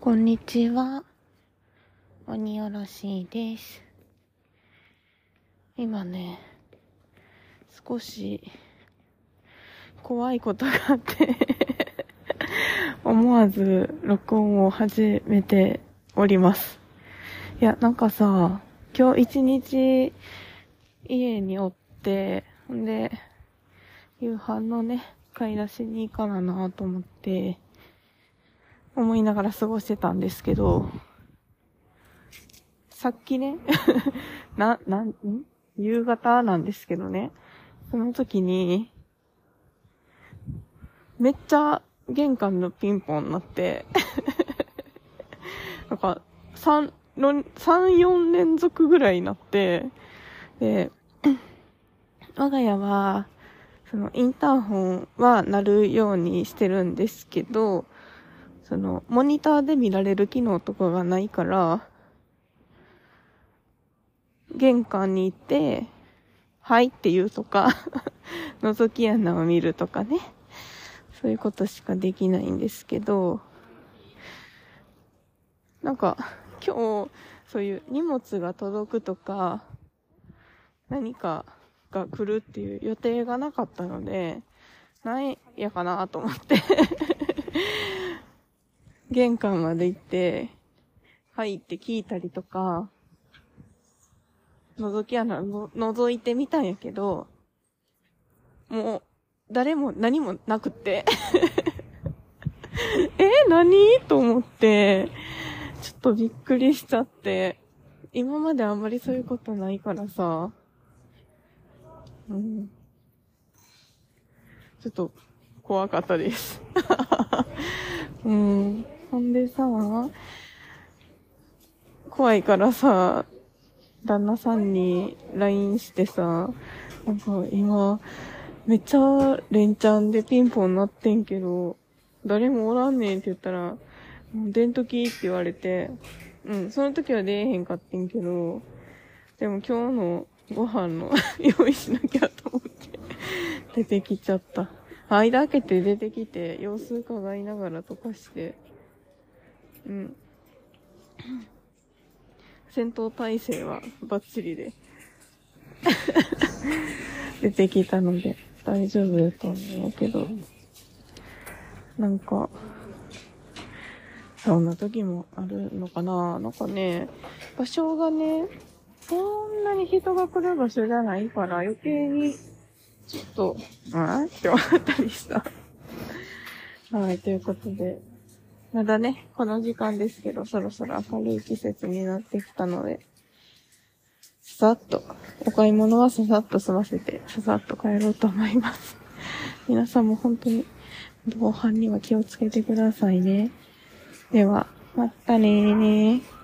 こんにちは。鬼おろしです。今ね、少し怖いことがあって 思わず録音を始めております。いや、なんかさ、今日一日家におって、んで、夕飯のね、買い出しに行かななと思って、思いながら過ごしてたんですけど、さっきね、な、なん、ん？夕方なんですけどね、その時に、めっちゃ玄関のピンポンになって なんか、三、三、四連続ぐらいになって、で、我が家は、そのインターホンは鳴るようにしてるんですけど、その、モニターで見られる機能とかがないから、玄関に行って、はいって言うとか 覗き穴を見るとかね。そういうことしかできないんですけど、なんか、今日、そういう荷物が届くとか、何かが来るっていう予定がなかったので、なんやかなと思って 玄関まで行って、入って聞いたりとか、覗き穴の、覗いてみたんやけど、もう、誰も何もなくって。え、何？と思って、ちょっとびっくりしちゃって、今まであんまりそういうことないからさ、うん。ちょっと、怖かったです。うん。ほんでさ、怖いからさ、旦那さんに LINE してさ、なんか今、めっちゃ連チャンでピンポンなってんけど、誰もおらんねんって言ったら、出んときって言われて、うん、その時は出えへんかってんけど、でも今日のご飯の 用意しなきゃと思って出てきちゃった。間開けて出てきて、様子伺いながら溶かして、うん。戦闘態勢はバッチリで。出てきたので大丈夫だと思うけど、なんか、そんな時もあるのかな。なんかね、場所がね、そんなに人が来る場所じゃないから余計に、ちょっと、あって思ったりした。はい、ということで、まだね、この時間ですけど、そろそろ明るい季節になってきたので、さっと、お買い物はささっと済ませて、ささっと帰ろうと思います。皆さんも本当に、防犯には気をつけてくださいね。では、またねー。